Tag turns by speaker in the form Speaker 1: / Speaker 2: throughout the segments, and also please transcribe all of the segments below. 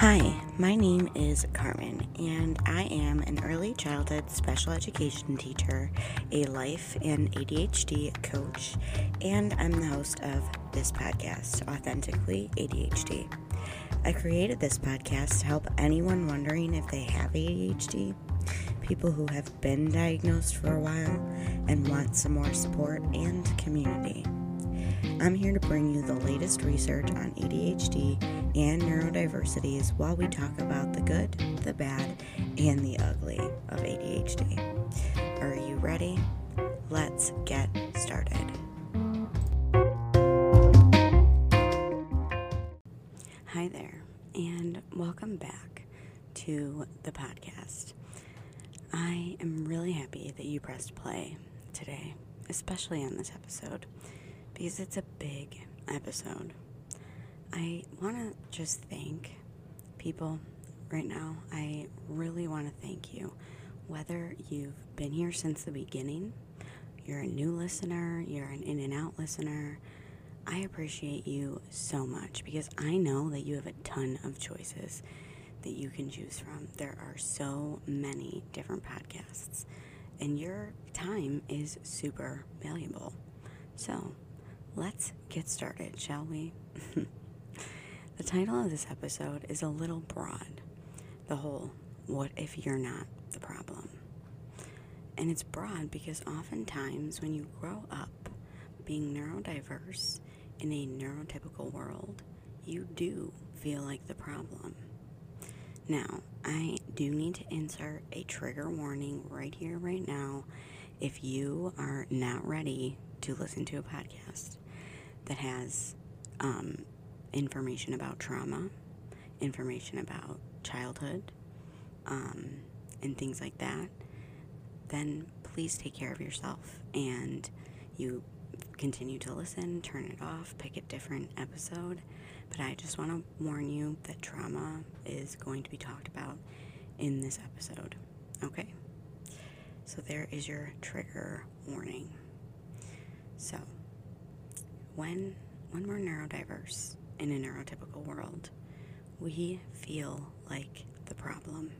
Speaker 1: Hi, my name is Carmen, and I am an early childhood special education teacher, a life and ADHD coach, and I'm the host of this podcast, Authentically ADHD. I created this podcast to help anyone wondering if they have ADHD, people who have been diagnosed for a while and want some more support and community. I'm here to bring you the latest research on ADHD and neurodiversities while we talk about the good, the bad, and the ugly of ADHD. Are you ready? Let's get started. Hi there, and welcome back to the podcast. I am really happy that you pressed play today, especially on this episode because it's a big episode. I want to just thank people right now. I really want to thank you. Whether you've been here since the beginning, you're a new listener, you're an in and out listener, I appreciate you so much because I know that you have a ton of choices that you can choose from. There are so many different podcasts, and your time is super valuable. So, let's get started, shall we? the title of this episode is a little broad. The whole, what if you're not the problem? And it's broad because oftentimes when you grow up being neurodiverse in a neurotypical world, you do feel like the problem. Now, I do need to insert a trigger warning right here, right now, if you are not ready to listen to a podcast that has um, information about trauma, information about childhood, um, and things like that, then please take care of yourself and you continue to listen, turn it off, pick a different episode. But I just want to warn you that trauma is going to be talked about in this episode. Okay? So there is your trigger warning. So, when when we're neurodiverse in a neurotypical world, we feel like the problem.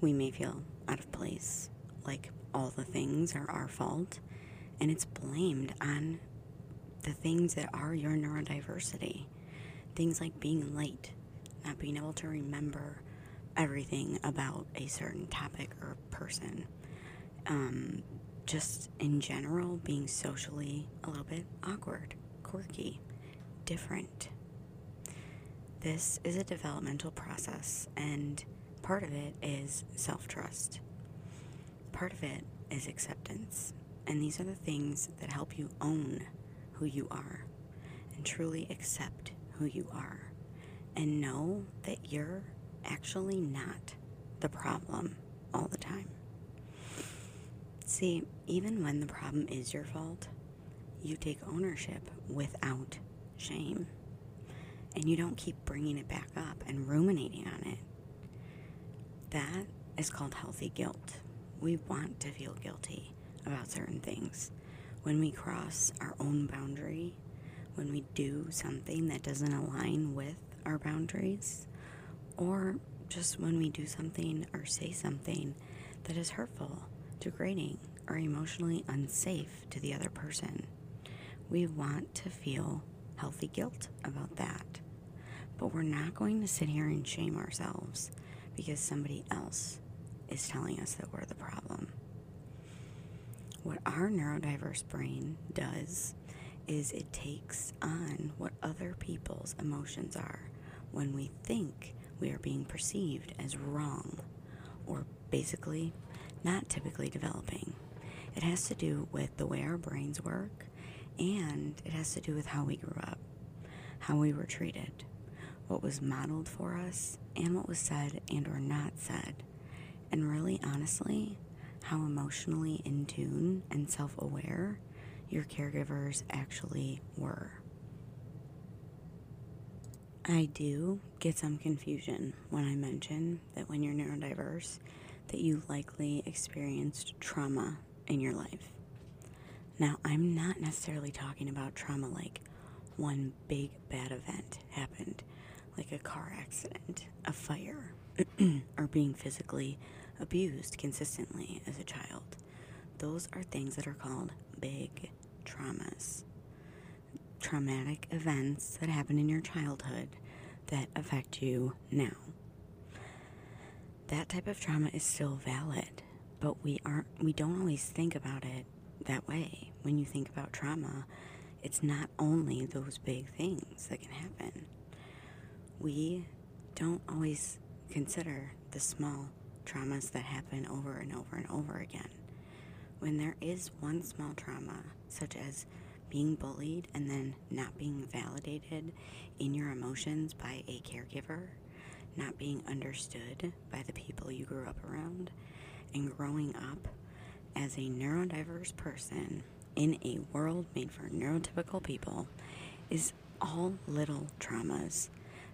Speaker 1: We may feel out of place, like all the things are our fault, and it's blamed on the things that are your neurodiversity. Things like being late, not being able to remember everything about a certain topic or person, um, just in general being socially a little bit awkward, quirky, different. This is a developmental process, and part of it is self trust. Part of it is acceptance. And these are the things that help you own who you are and truly accept who you are and know that you're actually not the problem all the time. See, even when the problem is your fault, you take ownership without shame. And you don't keep bringing it back up and ruminating on it. That is called healthy guilt. We want to feel guilty about certain things. When we cross our own boundary, when we do something that doesn't align with our boundaries, or just when we do something or say something that is hurtful, degrading, or emotionally unsafe to the other person. We want to feel healthy guilt about that. But we're not going to sit here and shame ourselves because somebody else is telling us that we're the problem. What our neurodiverse brain does is it takes on what other people's emotions are when we think we are being perceived as wrong or basically not typically developing. It has to do with the way our brains work and it has to do with how we grew up, how we were treated, what was modeled for us, and what was said and or not said. And really honestly, how emotionally in tune and self-aware your caregivers actually were. I do get some confusion when I mention that when you're neurodiverse, that you likely experienced trauma in your life. Now, I'm not necessarily talking about trauma like one big bad event happened, like a car accident, a fire, or being physically abused consistently as a child. Those are things that are called big traumas. Traumatic events that happen in your childhood that affect you now. That type of trauma is still valid, but we aren't we don't always think about it that way. When you think about trauma, it's not only those big things that can happen. We don't always consider the small traumas that happen over and over and over again. When there is one small trauma, such as being bullied and then not being validated in your emotions by a caregiver, not being understood by the people you grew up around, and growing up as a neurodiverse person in a world made for neurotypical people is all little traumas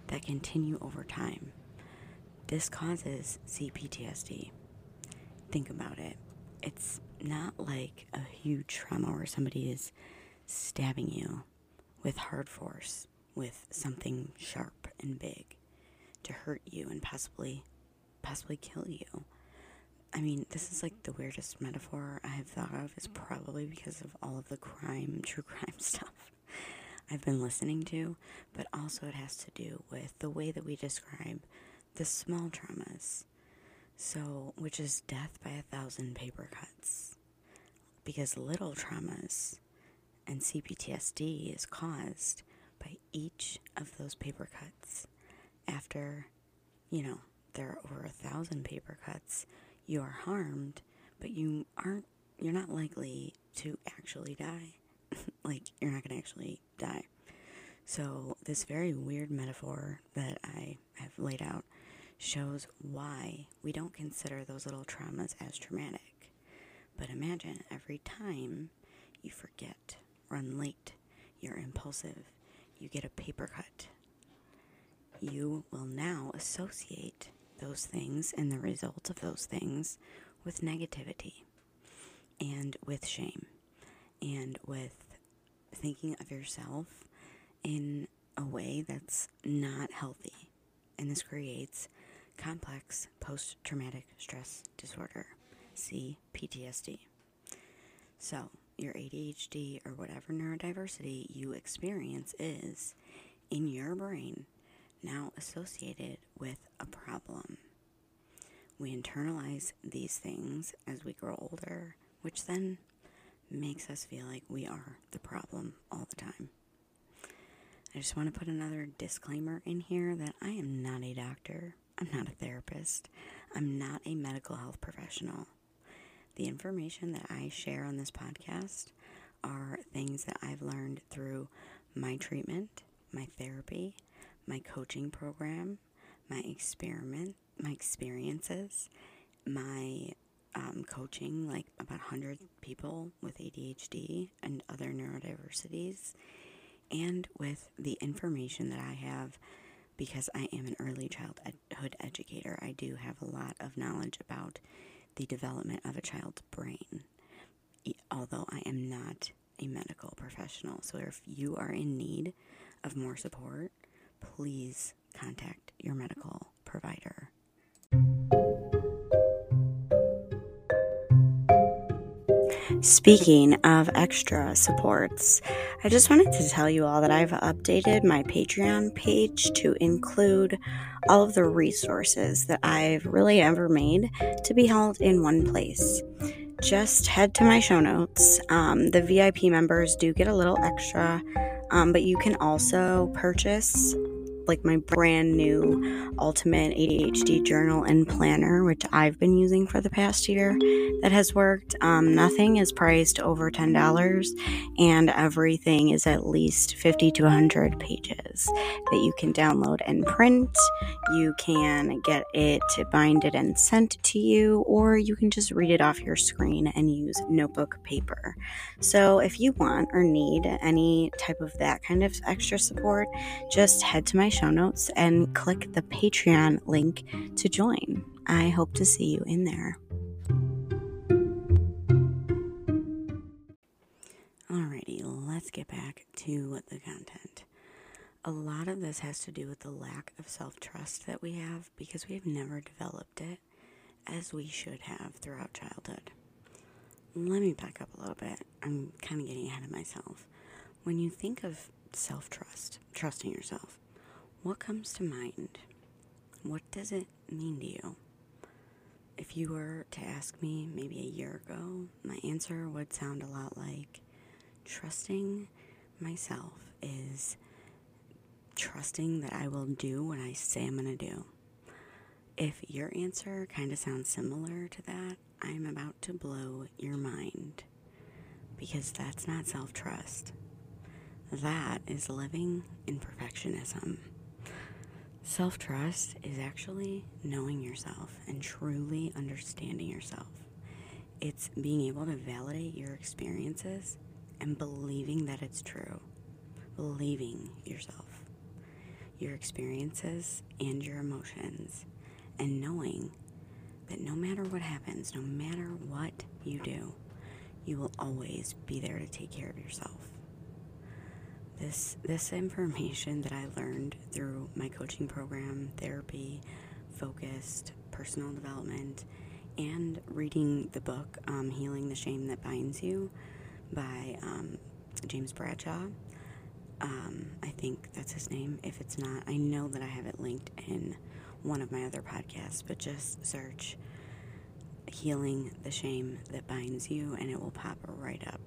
Speaker 1: that continue over time. This causes CPTSD. Think about it. It's not like a huge trauma where somebody is stabbing you with hard force, with something sharp and big to hurt you and possibly possibly kill you. I mean, this is like the weirdest metaphor I have thought of is probably because of all of the crime, true crime stuff I've been listening to, but also it has to do with the way that we describe the small traumas. So, which is death by a thousand paper cuts. Because little traumas and CPTSD is caused by each of those paper cuts. After, you know, there are over a thousand paper cuts, you are harmed, but you aren't, you're not likely to actually die. like, you're not going to actually die. So, this very weird metaphor that I have laid out shows why we don't consider those little traumas as traumatic. But imagine every time you forget, run late, you're impulsive, you get a paper cut, you will now associate those things and the results of those things with negativity and with shame and with thinking of yourself in a way that's not healthy. And this creates complex post traumatic stress disorder, CPTSD. So, your ADHD or whatever neurodiversity you experience is in your brain now associated with a problem. We internalize these things as we grow older, which then makes us feel like we are the problem all the time. I just want to put another disclaimer in here that I am not a doctor. I'm not a therapist. I'm not a medical health professional. The information that I share on this podcast are things that I've learned through my treatment, my therapy, my coaching program, my experiment, my experiences, my um, coaching like about 100 people with ADHD and other neurodiversities, and with the information that I have because I am an early childhood educator. I do have a lot of knowledge about the development of a child's brain, although I am not a medical professional. So if you are in need of more support, please contact your medical provider. Speaking of extra supports, I just wanted to tell you all that I've updated my Patreon page to include all of the resources that I've really ever made to be held in one place. Just head to my show notes. Um, the VIP members do get a little extra, um, but you can also purchase like my brand new Ultimate ADHD journal and planner, which I've been using for the past year that has worked. Um, nothing is priced over $10, and everything is at least 50 to 100 pages that you can download and print. You can get it binded and sent to you, or you can just read it off your screen and use notebook paper. So if you want or need any type of that kind of extra support, just head to my show notes and click the Patreon link to join. I hope to see you in there. Alrighty, let's get back to the content. a lot of this has to do with the lack of self trust that we have because we have never developed it as we should have throughout childhood. Let me back up a little bit. I'm kind of getting ahead of myself. When you think of self trust, trusting yourself, what comes to mind? What does it mean to you? If you were to ask me maybe a year ago, my answer would sound a lot like trusting myself is trusting that I will do what I say I'm going to do. If your answer kind of sounds similar to that, I'm about to blow your mind because that's not self trust. That is living in perfectionism. Self trust is actually knowing yourself and truly understanding yourself. It's being able to validate your experiences and believing that it's true. Believing yourself, your experiences, and your emotions, and knowing that no matter what happens, no matter what you do, you will always be there to take care of yourself. This this information that I learned through my coaching program, therapy, focused personal development, and reading the book um, "Healing the Shame That Binds You" by um, James Bradshaw. Um, I think that's his name. If it's not, I know that I have it linked in one of my other podcasts, but just search Healing the Shame That Binds You and it will pop right up.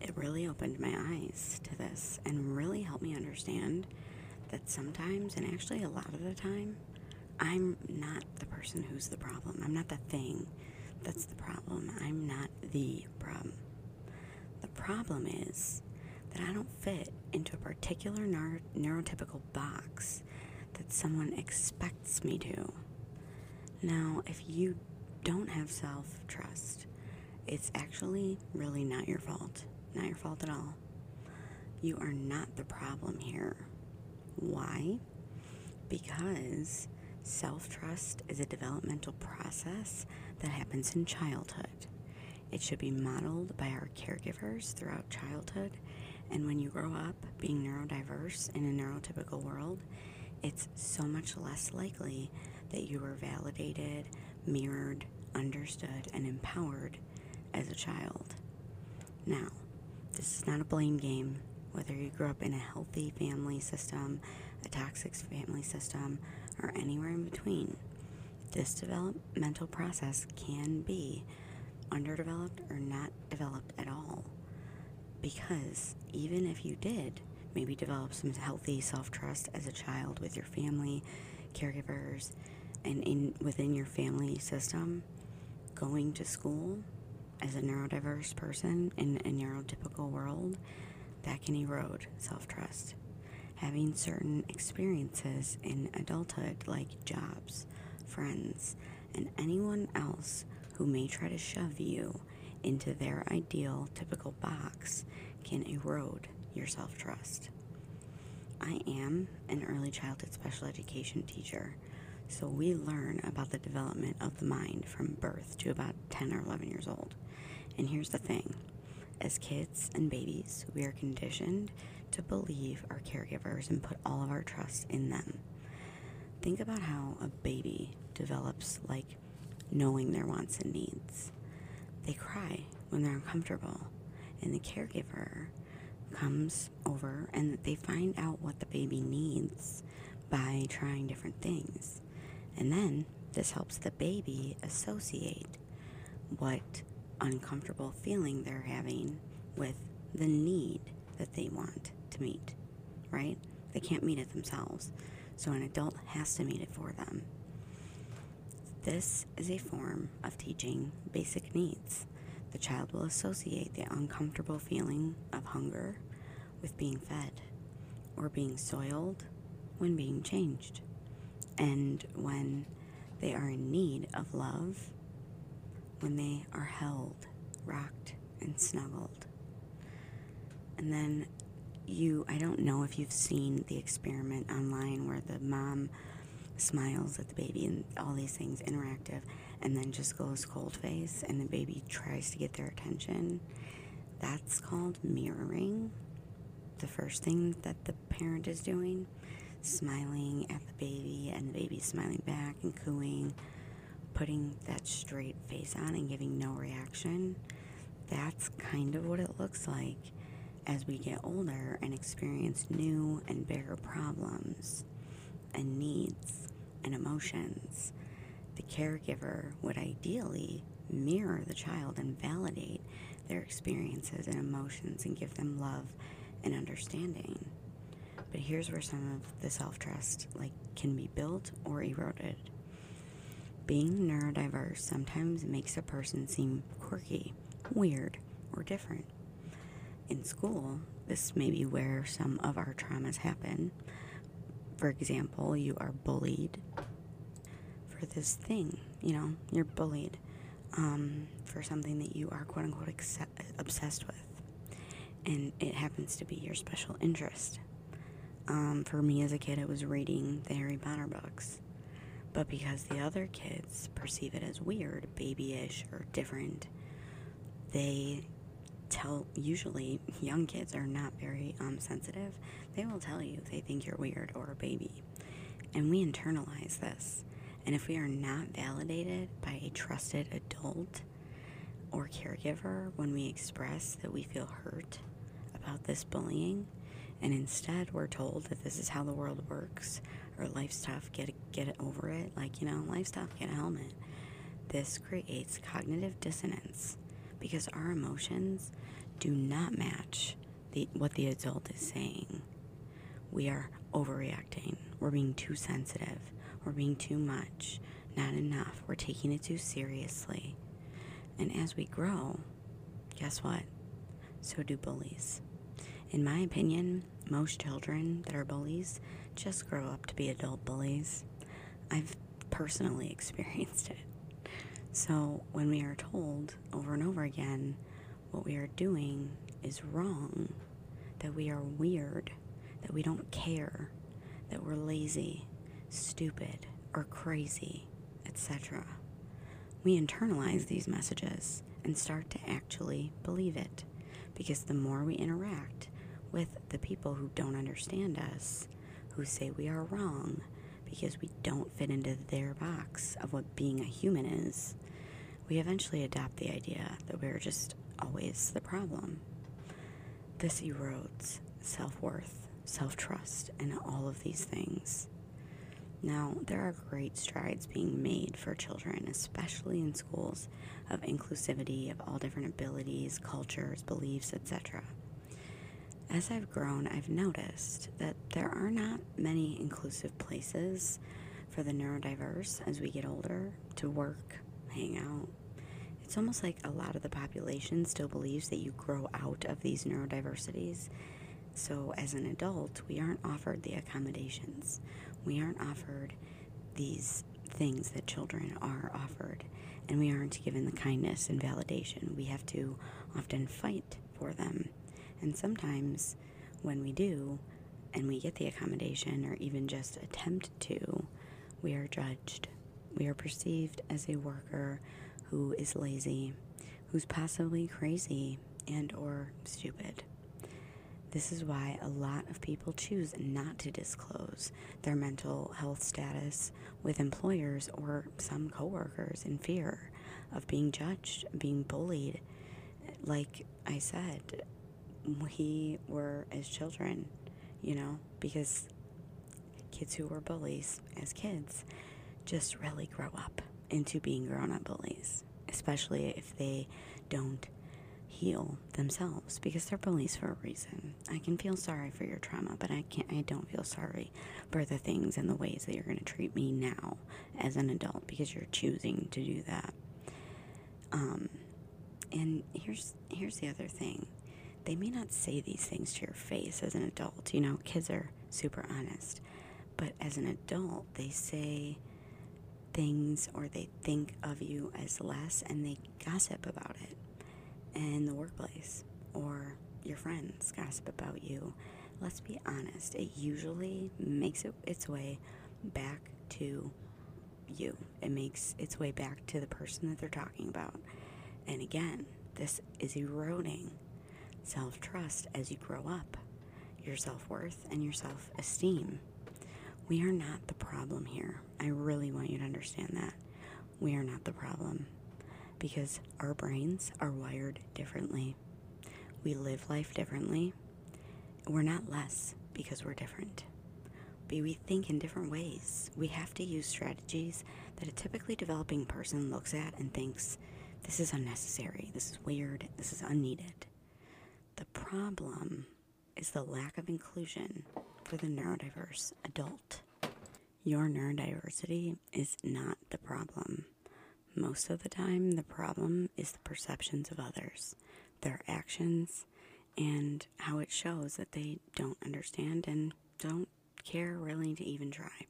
Speaker 1: It really opened my eyes to this and really helped me understand that sometimes, and actually a lot of the time, I'm not the person who's the problem. I'm not the thing that's the problem. I'm not the problem. The problem is that I don't fit into a particular neuro- neurotypical box that someone expects me to. Now, if you don't have self trust, it's actually really not your fault. Not your fault at all. You are not the problem here. Why? Because self trust is a developmental process that happens in childhood. It should be modeled by our caregivers throughout childhood. And when you grow up being neurodiverse in a neurotypical world, it's so much less likely that you were validated, mirrored, understood, and empowered as a child. Now, this is not a blame game. Whether you grew up in a healthy family system, a toxic family system, or anywhere in between, this developmental process can be underdeveloped or not developed at all. Because even if you did maybe develop some healthy self trust as a child with your family, caregivers, and in within your family system, going to school as a neurodiverse person in a neurotypical world, that can erode self trust. Having certain experiences in adulthood, like jobs, friends, and anyone else who may try to shove you into their ideal typical box can erode your self trust. I am an early childhood special education teacher, so we learn about the development of the mind from birth to about 10 or 11 years old. And here's the thing as kids and babies, we are conditioned to believe our caregivers and put all of our trust in them. Think about how a baby develops like knowing their wants and needs. They cry when they're uncomfortable, and the caregiver comes over and they find out what the baby needs by trying different things. And then this helps the baby associate what uncomfortable feeling they're having with the need that they want to meet, right? They can't meet it themselves, so an adult has to meet it for them. This is a form of teaching basic needs. The child will associate the uncomfortable feeling of hunger with being fed or being soiled when being changed. And when they are in need of love, when they are held, rocked, and snuggled. And then you, I don't know if you've seen the experiment online where the mom smiles at the baby and all these things interactive and then just goes cold face and the baby tries to get their attention. That's called mirroring. the first thing that the parent is doing, smiling at the baby and the baby smiling back and cooing, putting that straight face on and giving no reaction, that's kind of what it looks like as we get older and experience new and bigger problems and needs and emotions. The caregiver would ideally mirror the child and validate their experiences and emotions and give them love and understanding. But here's where some of the self-trust like can be built or eroded. Being neurodiverse sometimes makes a person seem quirky, weird, or different. In school, this may be where some of our traumas happen. For example, you are bullied for this thing, you know, you're bullied um, for something that you are quote unquote accept- obsessed with. And it happens to be your special interest. Um, for me as a kid, it was reading the Harry Potter books. But because the other kids perceive it as weird, babyish, or different, they tell, usually, young kids are not very um, sensitive. They will tell you they think you're weird or a baby. And we internalize this. And if we are not validated by a trusted adult or caregiver when we express that we feel hurt about this bullying, and instead we're told that this is how the world works or life's tough, get get over it, like you know, life's tough, get a helmet. This creates cognitive dissonance because our emotions do not match the, what the adult is saying. We are overreacting. We're being too sensitive. We're being too much, not enough. We're taking it too seriously. And as we grow, guess what? So do bullies. In my opinion, most children that are bullies just grow up to be adult bullies. I've personally experienced it. So when we are told over and over again what we are doing is wrong, that we are weird, that we don't care, that we're lazy, stupid, or crazy, etc. We internalize these messages and start to actually believe it because the more we interact with the people who don't understand us, who say we are wrong because we don't fit into their box of what being a human is, we eventually adopt the idea that we're just always the problem. This erodes self worth, self trust, and all of these things. Now, there are great strides being made for children, especially in schools, of inclusivity of all different abilities, cultures, beliefs, etc. As I've grown, I've noticed that there are not many inclusive places for the neurodiverse as we get older to work, hang out. It's almost like a lot of the population still believes that you grow out of these neurodiversities. So, as an adult, we aren't offered the accommodations we aren't offered these things that children are offered, and we aren't given the kindness and validation. We have to often fight for them. And sometimes when we do, and we get the accommodation or even just attempt to, we are judged. We are perceived as a worker who is lazy, who's possibly crazy and or stupid. This is why a lot of people choose not to disclose their mental health status with employers or some coworkers in fear of being judged, being bullied. Like I said, we were as children, you know, because kids who were bullies as kids just really grow up into being grown up bullies, especially if they don't heal themselves because they're bullies for a reason. I can feel sorry for your trauma, but I can't I don't feel sorry for the things and the ways that you're going to treat me now as an adult because you're choosing to do that. Um and here's here's the other thing. They may not say these things to your face as an adult. You know, kids are super honest. But as an adult, they say things or they think of you as less and they gossip about it in the workplace or your friends gossip about you, let's be honest, it usually makes it, its way back to you. It makes its way back to the person that they're talking about. And again, this is eroding self trust as you grow up. your self worth and your self esteem. We are not the problem here. I really want you to understand that. We are not the problem because our brains are wired differently. We live life differently. We're not less because we're different. But we think in different ways. We have to use strategies that a typically developing person looks at and thinks, this is unnecessary, this is weird, this is unneeded. The problem is the lack of inclusion for the neurodiverse adult. Your neurodiversity is not the problem. Most of the time, the problem is the perceptions of others, their actions, and how it shows that they don't understand and don't care really to even try.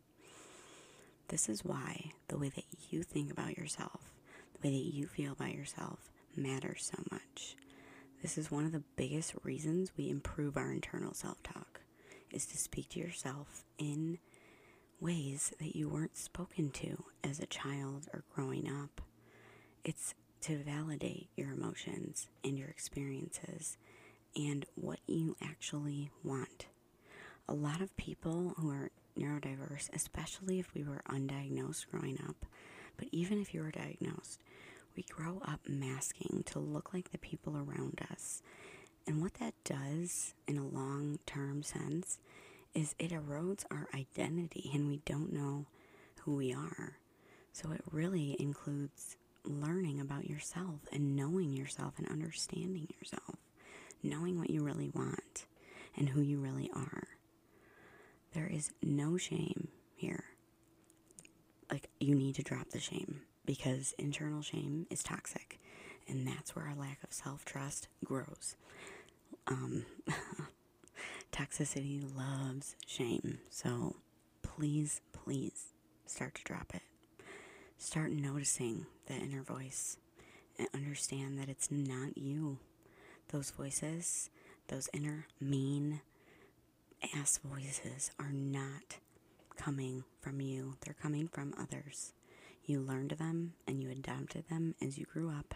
Speaker 1: This is why the way that you think about yourself, the way that you feel about yourself, matters so much. This is one of the biggest reasons we improve our internal self talk, is to speak to yourself in ways that you weren't spoken to as a child or growing up. It's to validate your emotions and your experiences and what you actually want. A lot of people who are neurodiverse, especially if we were undiagnosed growing up, but even if you were diagnosed, we grow up masking to look like the people around us. And what that does in a long term sense is it erodes our identity and we don't know who we are. So it really includes learning about yourself and knowing yourself and understanding yourself, knowing what you really want and who you really are. There is no shame here. Like, you need to drop the shame because internal shame is toxic, and that's where our lack of self trust grows. Um, toxicity loves shame, so please, please start to drop it. Start noticing the inner voice and understand that it's not you. Those voices, those inner mean, ass voices are not coming from you, they're coming from others. You learned them and you adopted them as you grew up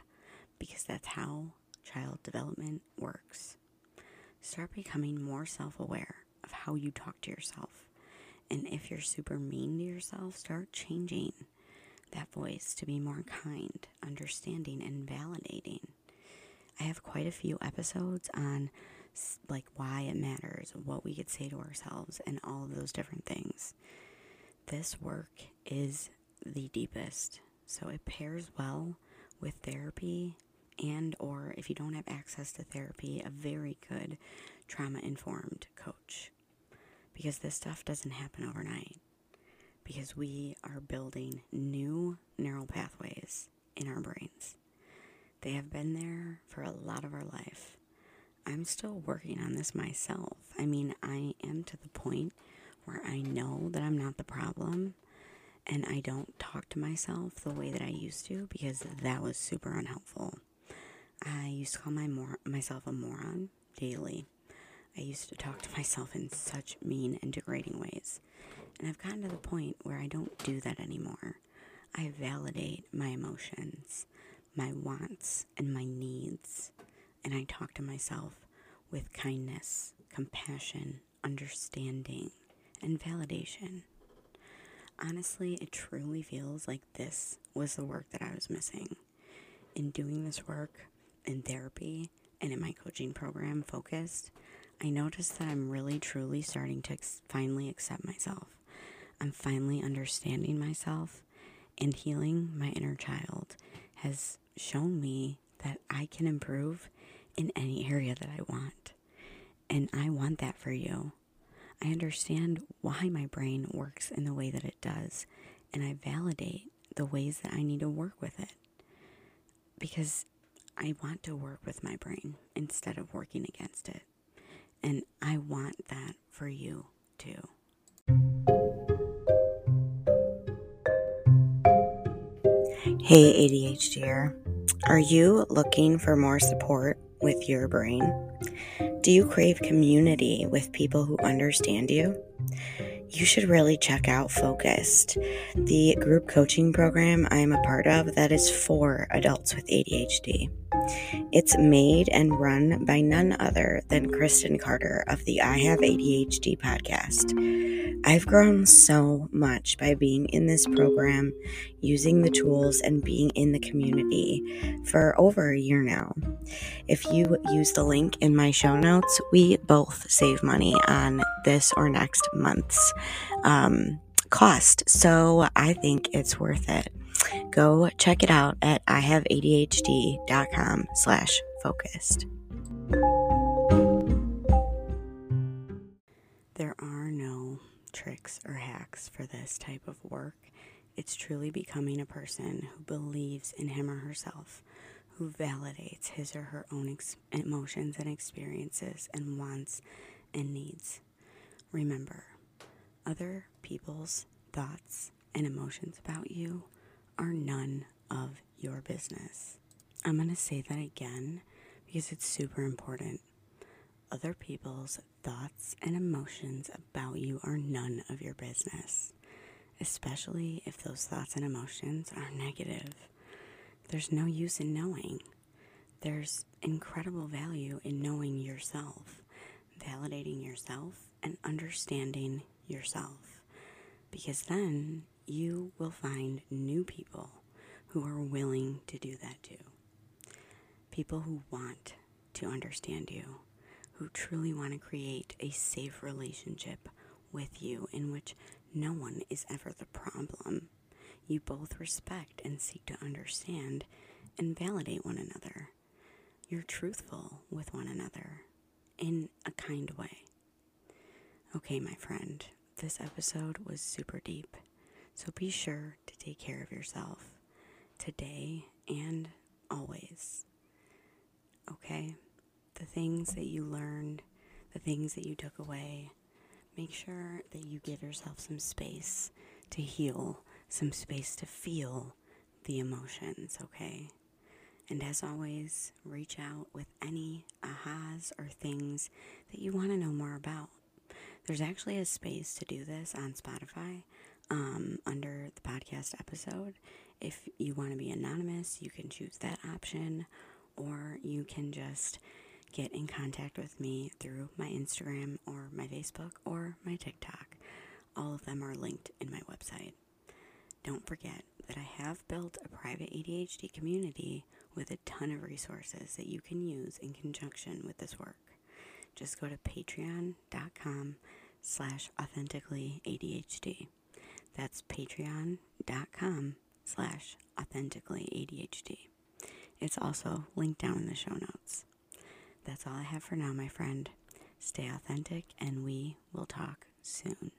Speaker 1: because that's how child development works. Start becoming more self aware of how you talk to yourself. And if you're super mean to yourself, start changing that voice to be more kind, understanding, and validating. I have quite a few episodes on like why it matters, what we could say to ourselves, and all of those different things. This work is the deepest, so it pairs well with therapy and or if you don't have access to therapy, a very good trauma informed coach. Because this stuff doesn't happen overnight. Because we are building new neural pathways in our brains. They have been there for a lot of our life. I'm still working on this myself. I mean, I am to the point where I know that I'm not the problem and I don't talk to myself the way that I used to because that was super unhelpful. I used to call my mor- myself a moron daily. I used to talk to myself in such mean and degrading ways. And I've gotten to the point where I don't do that anymore. I validate my emotions, my wants, and my needs and I talk to myself with kindness, compassion, understanding, and validation. Honestly, it truly feels like this was the work that I was missing. In doing this work in therapy and in my coaching program, Focused, I noticed that I'm really truly starting to ex- finally accept myself. I'm finally understanding myself, and healing my inner child has shown me that I can improve in any area that I want. And I want that for you. I understand why my brain works in the way that it does, and I validate the ways that I need to work with it. Because I want to work with my brain instead of working against it. And I want that for you too. Hey, ADHDer. Are you looking for more support with your brain? Do you crave community with people who understand you? You should really check out Focused, the group coaching program I am a part of that is for adults with ADHD. It's made and run by none other than Kristen Carder of the I Have ADHD podcast. I've grown so much by being in this program, using the tools, and being in the community for over a year now. If you use the link in my show notes, we both save money on this or next month's um, cost. So I think it's worth it go check it out at ihaveadhd.com slash focused. Tricks or hacks for this type of work. It's truly becoming a person who believes in him or herself, who validates his or her own ex- emotions and experiences and wants and needs. Remember, other people's thoughts and emotions about you are none of your business. I'm going to say that again because it's super important. Other people's thoughts and emotions about you are none of your business, especially if those thoughts and emotions are negative. There's no use in knowing. There's incredible value in knowing yourself, validating yourself, and understanding yourself. Because then you will find new people who are willing to do that too. People who want to understand you, who truly want to create a safe relationship with you in which no one is ever the problem. You both respect and seek to understand and validate one another. You're truthful with one another in a kind way. Okay, my friend, this episode was super deep. So be sure to take care of yourself today and always. Okay? The things that you learned, the things that you took away, make sure that you give yourself some space to heal, some space to feel the emotions, okay? And as always, reach out with any ahas or things that you want to know more about. There's actually a space to do this on Spotify um, under the podcast episode. If you want to be anonymous, you can choose that option, or you can just get in contact with me through my Instagram or my Facebook or my TikTok. All of them are linked in my website. Don't forget that I have built a private ADHD community with a ton of resources that you can use in conjunction with this work. Just go to patreon.com slash authentically ADHD. That's patreon.com slash authentically ADHD. It's also linked down in the show notes. That's all I have for now, my friend. Stay authentic, and we will talk soon.